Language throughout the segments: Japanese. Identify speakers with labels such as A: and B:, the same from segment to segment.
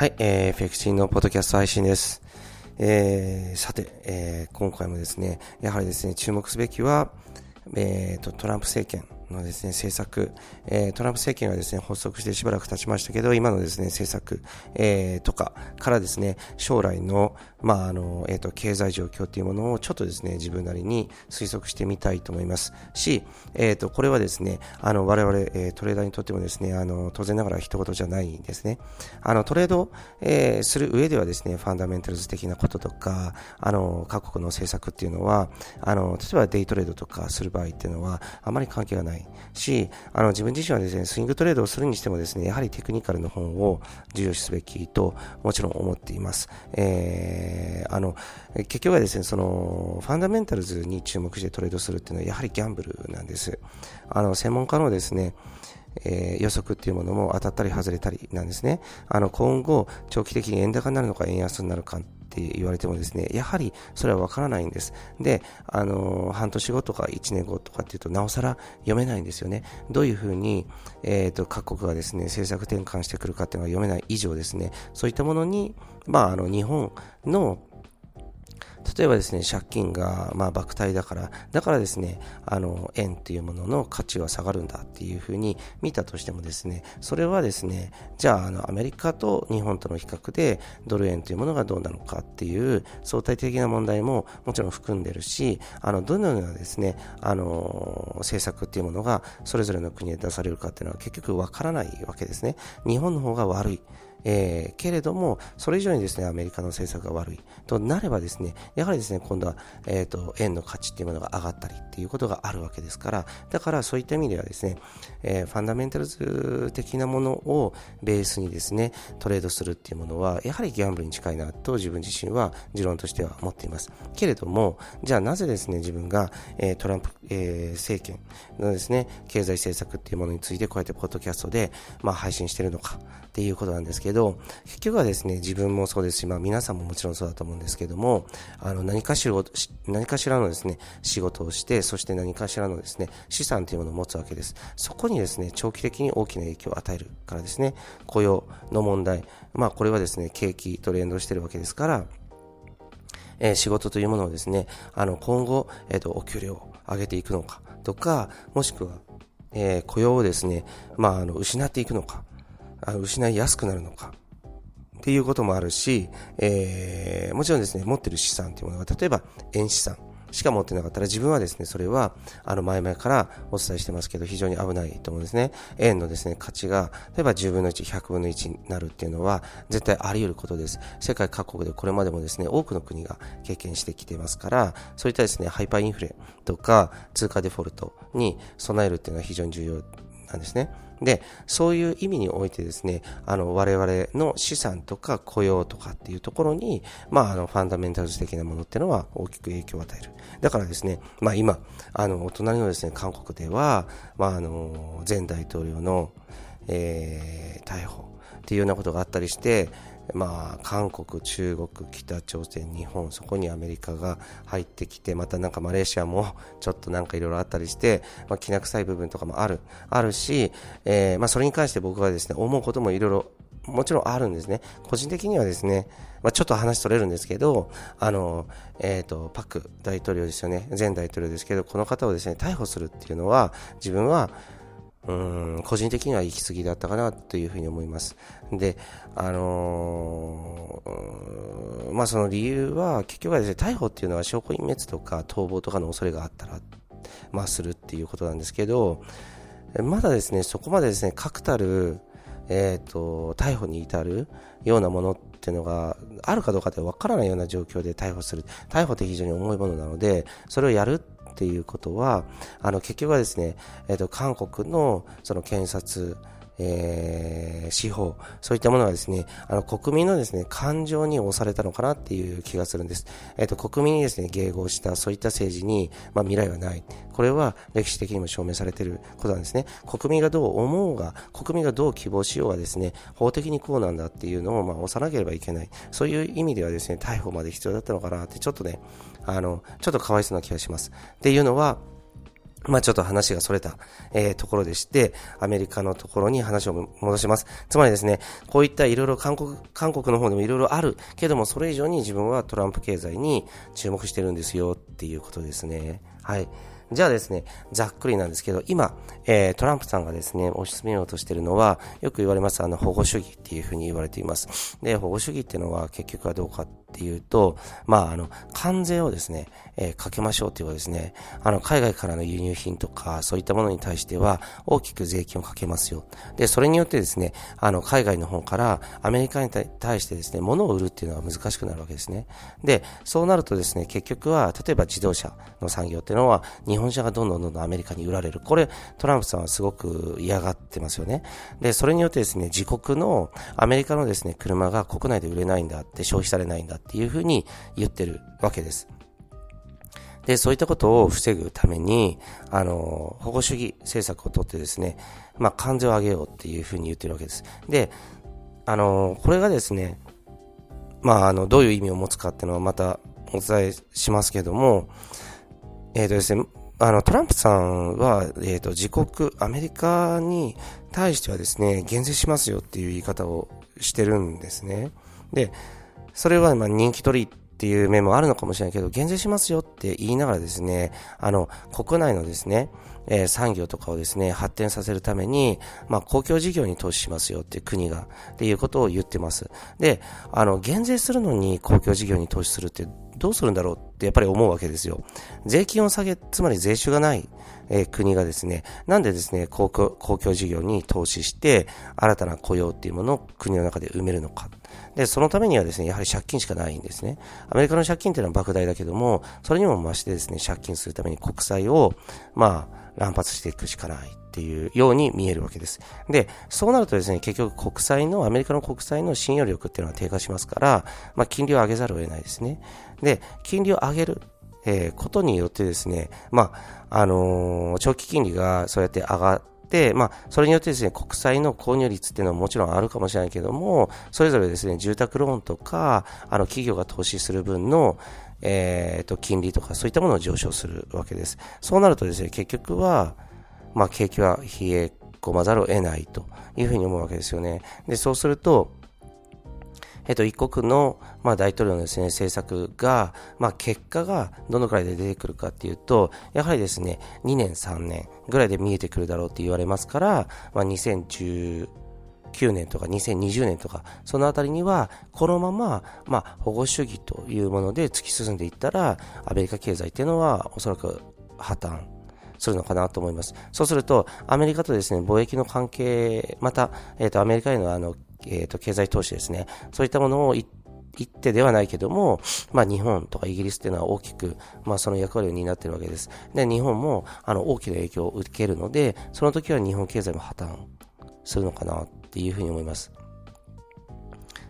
A: はい、えー、フェクチンのポッドキャスト配信です。えー、さて、えー、今回もですね、やはりですね、注目すべきは、えーと、トランプ政権のですね、政策、え、トランプ政権がですね、発足してしばらく経ちましたけど、今のですね、政策、え、とかからですね、将来の、まあ、あの、えっ、と、経済状況っていうものをちょっとですね、自分なりに推測してみたいと思いますし、えっ、と、これはですね、あの、我々、えトレーダーにとってもですね、あの、当然ながら一言じゃないんですね。あの、トレード、えする上ではですね、ファンダメンタルズ的なこととか、あの、各国の政策っていうのは、あの、例えばデイトレードとかする場合っていうのは、あまり関係がないし、あの、自分自身はですね、スイングトレードをするにしてもですね、やはりテクニカルの本を重要視すべきと、もちろん思っています。えーあの、結局はですね、その、ファンダメンタルズに注目してトレードするっていうのは、やはりギャンブルなんです。あの、専門家のですね、えー予測っていうものも当たったり外れたりなんですね。あの、今後、長期的に円高になるのか円安になるかって言われてもですね、やはりそれはわからないんです。で、あの、半年後とか1年後とかっていうと、なおさら読めないんですよね。どういうふうに、えっ、と、各国がですね、政策転換してくるかっていうのが読めない以上ですね、そういったものに、まあ、あの、日本の例えばですね、借金が、まあ、莫大だから、だからですね、あの、円っていうものの価値は下がるんだっていうふうに見たとしてもですね、それはですね、じゃあ、あの、アメリカと日本との比較で、ドル円というものがどうなのかっていう相対的な問題ももちろん含んでるし、あの、どのようなですね、あの、政策っていうものがそれぞれの国で出されるかっていうのは結局わからないわけですね。日本の方が悪い。えーけれども、それ以上にですね、アメリカの政策が悪いとなればですね、やはりですね、今度は、えっ、と、円の価値っていうものが上がったりっていうことがあるわけですから、だからそういった意味ではですね、えーファンダメンタルズ的なものをベースにですね、トレードするっていうものは、やはりギャンブルに近いなと自分自身は持論としては思っています。けれども、じゃあなぜですね、自分が、えートランプ、えー政権のですね、経済政策っていうものについてこうやってポッドキャストで、まあ、配信してるのかっていうことなんですけど、けど結局はですね、自分もそうですし、まあ皆さんももちろんそうだと思うんですけども、あの何かしら何かしらのですね、仕事をして、そして何かしらのですね、資産というものを持つわけです。そこにですね、長期的に大きな影響を与えるからですね、雇用の問題、まあこれはですね、景気と連動しているわけですから、え仕事というものをですね、あの、今後、えっ、と、お給料を上げていくのかとか、もしくは、えー雇用をですね、まあ、あの、失っていくのか、あ失いやすくなるのか、っていうこともあるし、えーもちろんですね、持ってる資産というものが、例えば円資産しか持ってなかったら自分はですね、それは、あの、前々からお伝えしてますけど、非常に危ないと思うんですね。円のですね、価値が、例えば10分の1、100分の1になるっていうのは、絶対あり得ることです。世界各国でこれまでもですね、多くの国が経験してきてますから、そういったですね、ハイパーインフレとか、通貨デフォルトに備えるっていうのは非常に重要なんですね。で、そういう意味においてですね、あの、我々の資産とか雇用とかっていうところに、まあ、あの、ファンダメンタルズ的なものっていうのは大きく影響を与える。だからですね、まあ今、あの、お隣のですね、韓国では、まああの、前大統領の、えー逮捕っていうようなことがあったりして、まあ、韓国、中国、北朝鮮、日本、そこにアメリカが入ってきて、またなんかマレーシアも ちょっとなんかいろいろあったりして、まあ、きな臭い部分とかもある、あるし、えーまあ、それに関して僕はですね、思うこともいろいろ、もちろんあるんですね。個人的にはですね、まあ、ちょっと話取れるんですけど、あの、えっ、と、パク大統領ですよね、前大統領ですけど、この方をですね、逮捕するっていうのは、自分は、うん個人的には行き過ぎだったかなというふうに思います。で、あのーまあその理由は結局はですね、逮捕っていうのは証拠隠滅とか逃亡とかの恐れがあったら、まあするっていうことなんですけど、まだですね、そこまでですね、確たる、えっ、と、逮捕に至るようなものっていうのがあるかどうかってわからないような状況で逮捕する。逮捕って非常に重いものなので、それをやるっていうことは、あの、結局はですね、えっ、と、韓国のその検察、えー、司法、そういったものがですね、あの、国民のですね、感情に押されたのかなっていう気がするんです。えっ、ー、と、国民にですね、迎合した、そういった政治に、まあ、未来はない。これは歴史的にも証明されていることなんですね。国民がどう思うが、国民がどう希望しようがですね、法的にこうなんだっていうのを、まあ、押さなければいけない。そういう意味ではですね、逮捕まで必要だったのかなって、ちょっとね、あの、ちょっとかわいそうな気がします。っていうのは、まあちょっと話がそれた、えー、ところでして、アメリカのところに話を戻します。つまりですね、こういったいろいろ韓国、韓国の方でもいろいろあるけども、それ以上に自分はトランプ経済に注目してるんですよっていうことですね。はい。じゃあですね、ざっくりなんですけど、今、えー、トランプさんがですね、推し進めようとしているのは、よく言われます、あの、保護主義っていうふうに言われています。で、保護主義っていうのは結局はどうかっっていうと、まあ、あの、関税をですね、えー、かけましょうっていうことですね。あの、海外からの輸入品とか、そういったものに対しては、大きく税金をかけますよ。で、それによってですね、あの、海外の方からアメリカに対してですね、物を売るっていうのは難しくなるわけですね。で、そうなるとですね、結局は、例えば自動車の産業っていうのは、日本車がどんどんどんどんアメリカに売られる。これ、トランプさんはすごく嫌がってますよね。で、それによってですね、自国のアメリカのですね、車が国内で売れないんだって消費されないんだっていうふうに言ってるわけです。で、そういったことを防ぐために、あの、保護主義政策をとってですね、まあ、関税を上げようっていうふうに言ってるわけです。で、あの、これがですね、まあ、あの、どういう意味を持つかっていうのはまたお伝えしますけども、えっ、ー、とですね、あの、トランプさんは、えっ、ー、と、自国、アメリカに対してはですね、減税しますよっていう言い方をしてるんですね。で、それはまあ人気取りっていう面もあるのかもしれないけど、減税しますよって言いながらですね、あの、国内のですね、えー、産業とかをですね、発展させるために、まあ、公共事業に投資しますよって国が、っていうことを言ってます。で、あの、減税するのに公共事業に投資するってどうするんだろうってやっぱり思うわけですよ。税金を下げ、つまり税収がない、えー、国がですね、なんでですね、公共、公共事業に投資して、新たな雇用っていうものを国の中で埋めるのか。で、そのためにはですね、やはり借金しかないんですね。アメリカの借金っていうのは莫大だけども、それにも増してですね、借金するために国債を、まあ、乱発していくしかないっていうように見えるわけです。で、そうなるとですね、結局国債の、アメリカの国債の信用力っていうのは低下しますから、まあ、金利を上げざるを得ないですね。で、金利を上げる。えー、ことによってですね、まあ、あのー、長期金利がそうやって上がっ、まあ、それによってですね、国債の購入率っていうのはもちろんあるかもしれないけども、それぞれですね、住宅ローンとか、あの、企業が投資する分の、えっ、ー、と、金利とかそういったものを上昇するわけです。そうなるとですね、結局は、まあ、景気は冷え込まざるを得ないというふうに思うわけですよね。で、そうすると、えっと、一国の、まあ、大統領のですね、政策が、まあ、結果がどのくらいで出てくるかっていうと、やはりですね、2年、3年ぐらいで見えてくるだろうって言われますから、まあ、2010、9年とか2020年とか、そのあたりには、このまま、まあ、保護主義というもので突き進んでいったら、アメリカ経済っていうのは、おそらく破綻するのかなと思います。そうすると、アメリカとですね、貿易の関係、また、えっ、ー、と、アメリカへのあの、えっ、ー、と、経済投資ですね。そういったものを一手ではないけども、まあ日本とかイギリスっていうのは大きく、まあその役割を担っているわけです。で、日本も、あの、大きな影響を受けるので、その時は日本経済も破綻するのかなっていうふうに思います。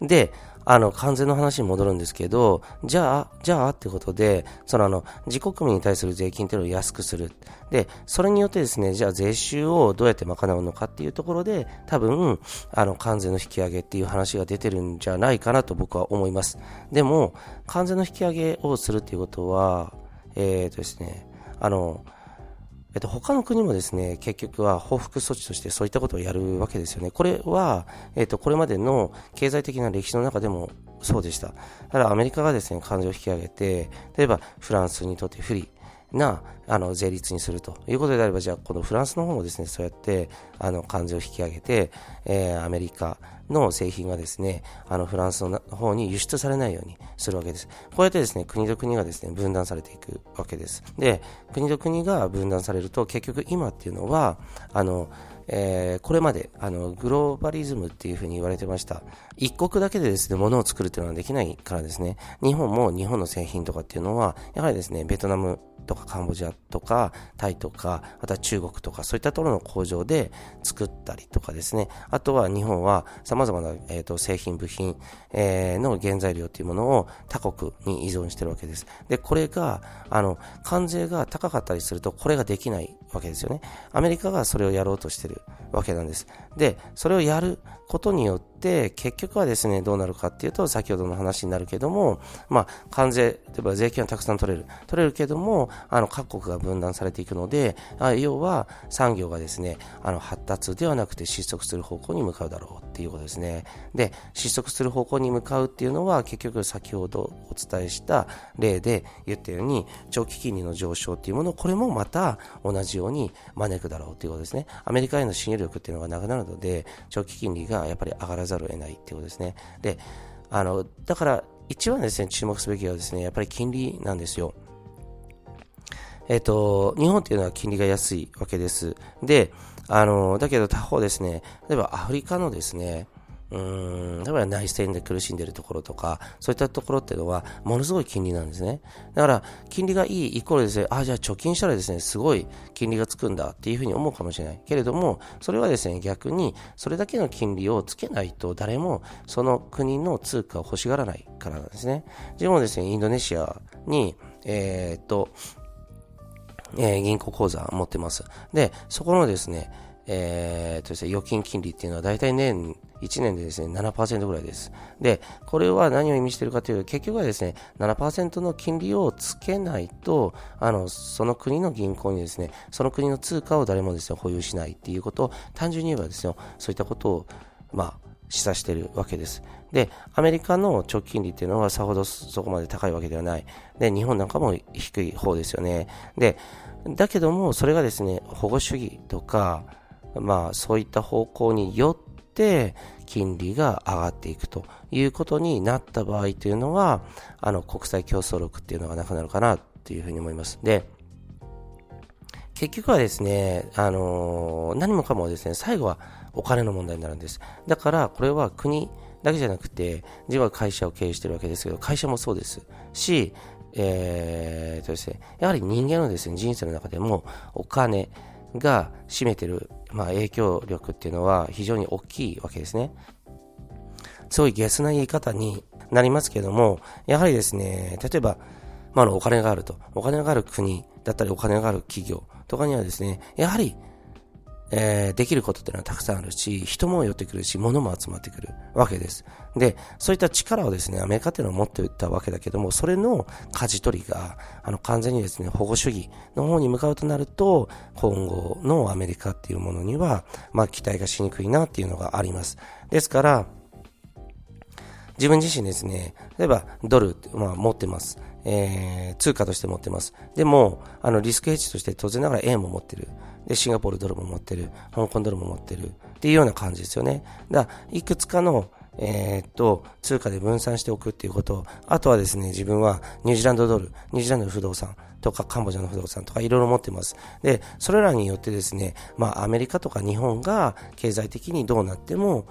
A: で、あの、関税の話に戻るんですけど、じゃあ、じゃあってことで、そのあの、自国民に対する税金っていうのを安くする。で、それによってですね、じゃあ税収をどうやって賄うのかっていうところで、多分、あの、関税の引き上げっていう話が出てるんじゃないかなと僕は思います。でも、関税の引き上げをするっていうことは、えーとですね、あの、えっと、他の国もですね、結局は報復措置としてそういったことをやるわけですよね。これは、えっと、これまでの経済的な歴史の中でもそうでした。だアメリカがですね、感情を引き上げて、例えばフランスにとって不利な、あの、税率にするということであれば、じゃあ、このフランスの方もですね、そうやって、あの、関税を引き上げて、えー、アメリカの製品がですね、あの、フランスの方に輸出されないようにするわけです。こうやってですね、国と国がですね、分断されていくわけです。で、国と国が分断されると、結局今っていうのは、あの、えー、これまであのグローバリズムっていうふうに言われてました。一国だけでですね、物を作るっていうのはできないからですね、日本も日本の製品とかっていうのは、やはりですね、ベトナムとかカンボジアとかタイとか、あとは中国とかそういったところの工場で作ったりとかですね、あとは日本は様々な、えーと、製品部品、えー、の原材料というものを他国に依存してるわけです。で、これが、あの、関税が高かったりするとこれができないわけですよね。アメリカがそれをやろうとしてるわけなんです。で、それをやることによって、結局はですね、どうなるかっていうと、先ほどの話になるけども、まあ、関税、例えば税金はたくさん取れる。取れるけども、あの、各国が分断されていくので、あ要は、産業がですね、あの、発達ではなくて失速する方向に向かうだろうっていうことですね。で、失速する方向に向かうっていうのは、結局先ほどお伝えした例で言ったように、長期金利の上昇っていうもの、これもまた同じように招くだろうということですね。アメリカへの信用力っていうのがなくなるので、長期金利がやっぱり上がらざるを得ないっていうことですね。で、あの、だから、一番ですね、注目すべきはですね、やっぱり金利なんですよ。えっ、と、日本っていうのは金利が安いわけです。で、あの、だけど他方ですね、例えばアフリカのですね、うん、例えば内戦で苦しんでいるところとか、そういったところっていうのは、ものすごい金利なんですね。だから、金利がいいイコールですね、ああ、じゃあ貯金したらですね、すごい金利がつくんだっていうふうに思うかもしれない。けれども、それはですね、逆に、それだけの金利をつけないと、誰もその国の通貨を欲しがらないからなんですね。自分もですね、インドネシアに、えー、っと、えー、銀行口座持ってます。で、そこのですね、えー、とですね、預金金利っていうのは大体年、1年でですね、7%ぐらいです。で、これは何を意味しているかというと、結局はですね、7%の金利をつけないと、あの、その国の銀行にですね、その国の通貨を誰もですね、保有しないっていうことを、単純に言えばですね、そういったことを、まあ、示唆しているわけです。で、アメリカの長期金利っていうのはさほどそこまで高いわけではない。で、日本なんかも低い方ですよね。で、だけども、それがですね、保護主義とか、まあ、そういった方向によって、金利が上がっていくということになった場合というのは、あの、国際競争力っていうのがなくなるかなというふうに思います。で、結局はですね、あのー、何もかもですね、最後はお金の問題になるんです。だから、これは国だけじゃなくて、自分は会社を経営してるわけですけど、会社もそうですし、えーとですね、やはり人間のですね、人生の中でもお金が占めてる、まあ、影響力っていうのは非常に大きいわけですね。すごいゲスな言い方になりますけども、やはりですね、例えば、まあ、お金があると。お金がある国だったりお金がある企業とかにはですね、やはりえー、できることっていうのはたくさんあるし、人も寄ってくるし、物も集まってくるわけです。で、そういった力をですね、アメリカっていうのは持っていたわけだけども、それの舵取りが、あの、完全にですね、保護主義の方に向かうとなると、今後のアメリカっていうものには、まあ、期待がしにくいなっていうのがあります。ですから、自分自身ですね、例えばドル、まあ、持ってます。えー、通貨として持ってます。でも、あの、リスクヘッジとして当然ながら円も持ってる。で、シンガポールドルも持ってる。香港ドルも持ってる。っていうような感じですよね。だいくつかの、えー、っと、通貨で分散しておくっていうこと。あとはですね、自分はニュージーランドドル、ニュージーランドの不動産とかカンボジアの不動産とかいろいろ持ってます。で、それらによってですね、まあアメリカとか日本が経済的にどうなっても、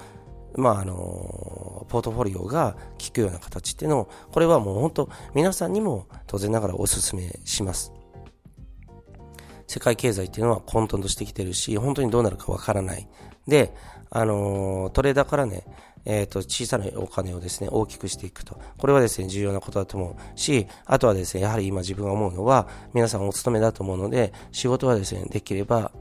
A: まあ、あの、ポートフォリオが効くような形っていうのを、これはもう本当、皆さんにも当然ながらお勧めします。世界経済っていうのは混沌としてきてるし、本当にどうなるかわからない。で、あの、トレーダーからね、えっ、ー、と、小さなお金をですね、大きくしていくと。これはですね、重要なことだと思うし、あとはですね、やはり今自分が思うのは、皆さんお勤めだと思うので、仕事はですね、できれば、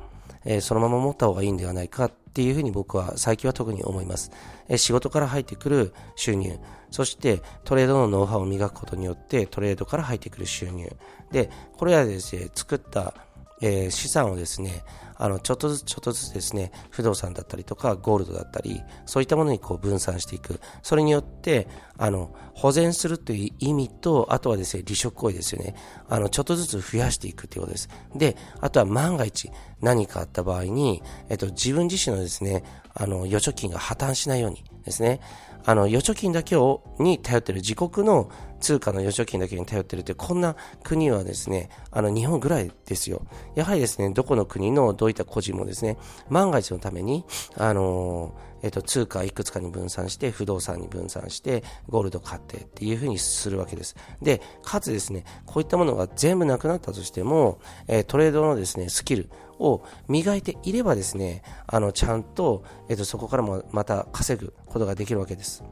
A: えー、そのまま持った方がいいんではないかっていうふうに僕は最近は特に思います。えー、仕事から入ってくる収入、そしてトレードのノウハウを磨くことによってトレードから入ってくる収入。で、これはですね、作ったえー、資産をですね、あの、ちょっとずつちょっとずつですね、不動産だったりとか、ゴールドだったり、そういったものにこう分散していく。それによって、あの、保全するという意味と、あとはですね、離職行為ですよね。あの、ちょっとずつ増やしていくということです。で、あとは万が一何かあった場合に、えっと、自分自身のですね、あの、預貯金が破綻しないようにですね、あの、預貯金だけを、に頼っている自国の通貨の預貯金だけに頼ってるって、こんな国はですね、あの、日本ぐらいですよ。やはりですね、どこの国のどういった個人もですね、万が一のために、あのえっと、通貨いくつかに分散して、不動産に分散して、ゴールド買ってっていうふうにするわけです。で、かつですね、こういったものが全部なくなったとしても、えー、トレードのですね、スキルを磨いていればですね、あの、ちゃんと、えっと、そこからもまた稼ぐことができるわけです。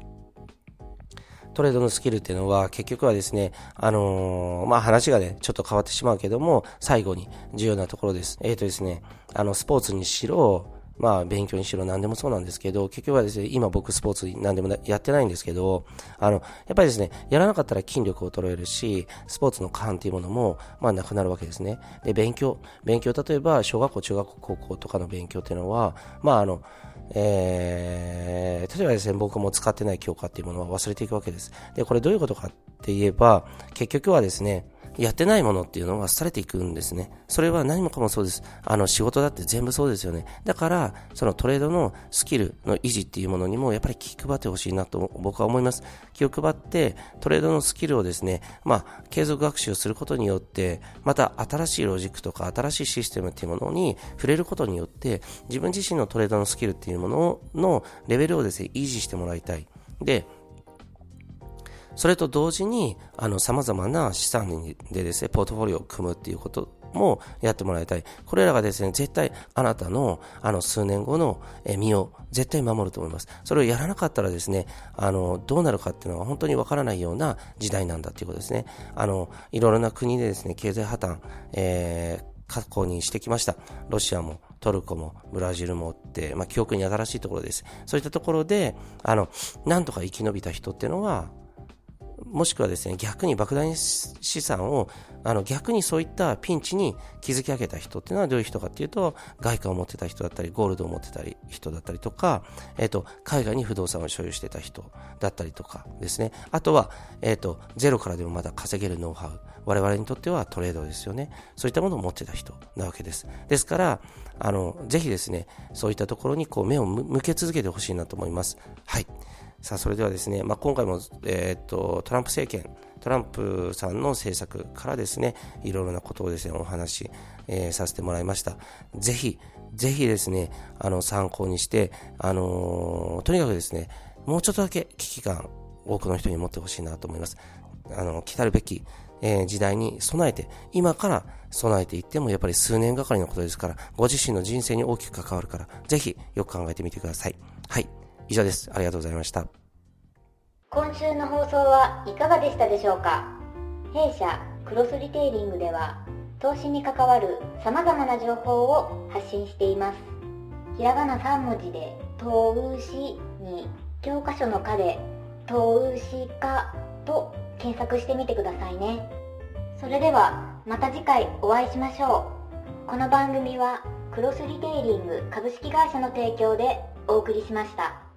A: トレードのスキルっていうのは結局はですね、あのー、まあ、話がね、ちょっと変わってしまうけども、最後に重要なところです。えっ、ー、とですね、あの、スポーツにしろ、まあ、勉強にしろ何でもそうなんですけど、結局はですね、今僕スポーツ何でもやってないんですけど、あの、やっぱりですね、やらなかったら筋力を衰えるし、スポーツの勘っていうものも、まあ、なくなるわけですね。で、勉強。勉強、例えば、小学校、中学校、高校とかの勉強っていうのは、まあ、あの、えー、例えばですね、僕も使ってない教科っていうものは忘れていくわけです。で、これどういうことかって言えば、結局はですね、やってないものっていうのは廃れていくんですね。それは何もかもそうです。あの、仕事だって全部そうですよね。だから、そのトレードのスキルの維持っていうものにも、やっぱり気配ってほしいなと僕は思います。気を配って、トレードのスキルをですね、まあ、継続学習することによって、また新しいロジックとか新しいシステムっていうものに触れることによって、自分自身のトレードのスキルっていうもののレベルをですね、維持してもらいたい。で、それと同時に、あの、様々な資産でですね、ポートフォリオを組むっていうこともやってもらいたい。これらがですね、絶対あなたの、あの、数年後の身を絶対守ると思います。それをやらなかったらですね、あの、どうなるかっていうのは本当にわからないような時代なんだっていうことですね。あの、いろいろな国でですね、経済破綻、えー、過去にしてきました。ロシアもトルコもブラジルもって、まあ、記憶に新しいところです。そういったところで、あの、なんとか生き延びた人っていうのは、もしくはですね、逆に莫大な資産を、あの、逆にそういったピンチに築き上げた人っていうのはどういう人かっていうと、外貨を持ってた人だったり、ゴールドを持ってたり、人だったりとか、えっ、と、海外に不動産を所有してた人だったりとかですね。あとは、えっ、と、ゼロからでもまだ稼げるノウハウ。我々にとってはトレードですよね。そういったものを持ってた人なわけです。ですから、あの、ぜひですね、そういったところにこう目を向け続けてほしいなと思います。はい。さあ、それではですね、まあ、今回も、えー、っと、トランプ政権、トランプさんの政策からですね、いろいろなことをですね、お話、えー、させてもらいました。ぜひ、ぜひですね、あの、参考にして、あのー、とにかくですね、もうちょっとだけ危機感、多くの人に持ってほしいなと思います。あの、来たるべき、えー、時代に備えて、今から備えていってもやっぱり数年がかりのことですから、ご自身の人生に大きく関わるから、ぜひよく考えてみてください。はい。以上です。ありがとうございました。
B: 今週の放送はいかがでしたでしょうか？弊社クロスリテイリングでは投資に関わる様々な情報を発信しています。ひらがな3文字で投資に教科書の課で投資家と検索してみてくださいね。それではまた次回お会いしましょう。この番組はクロスリテイリング株式会社の提供でお送りしました。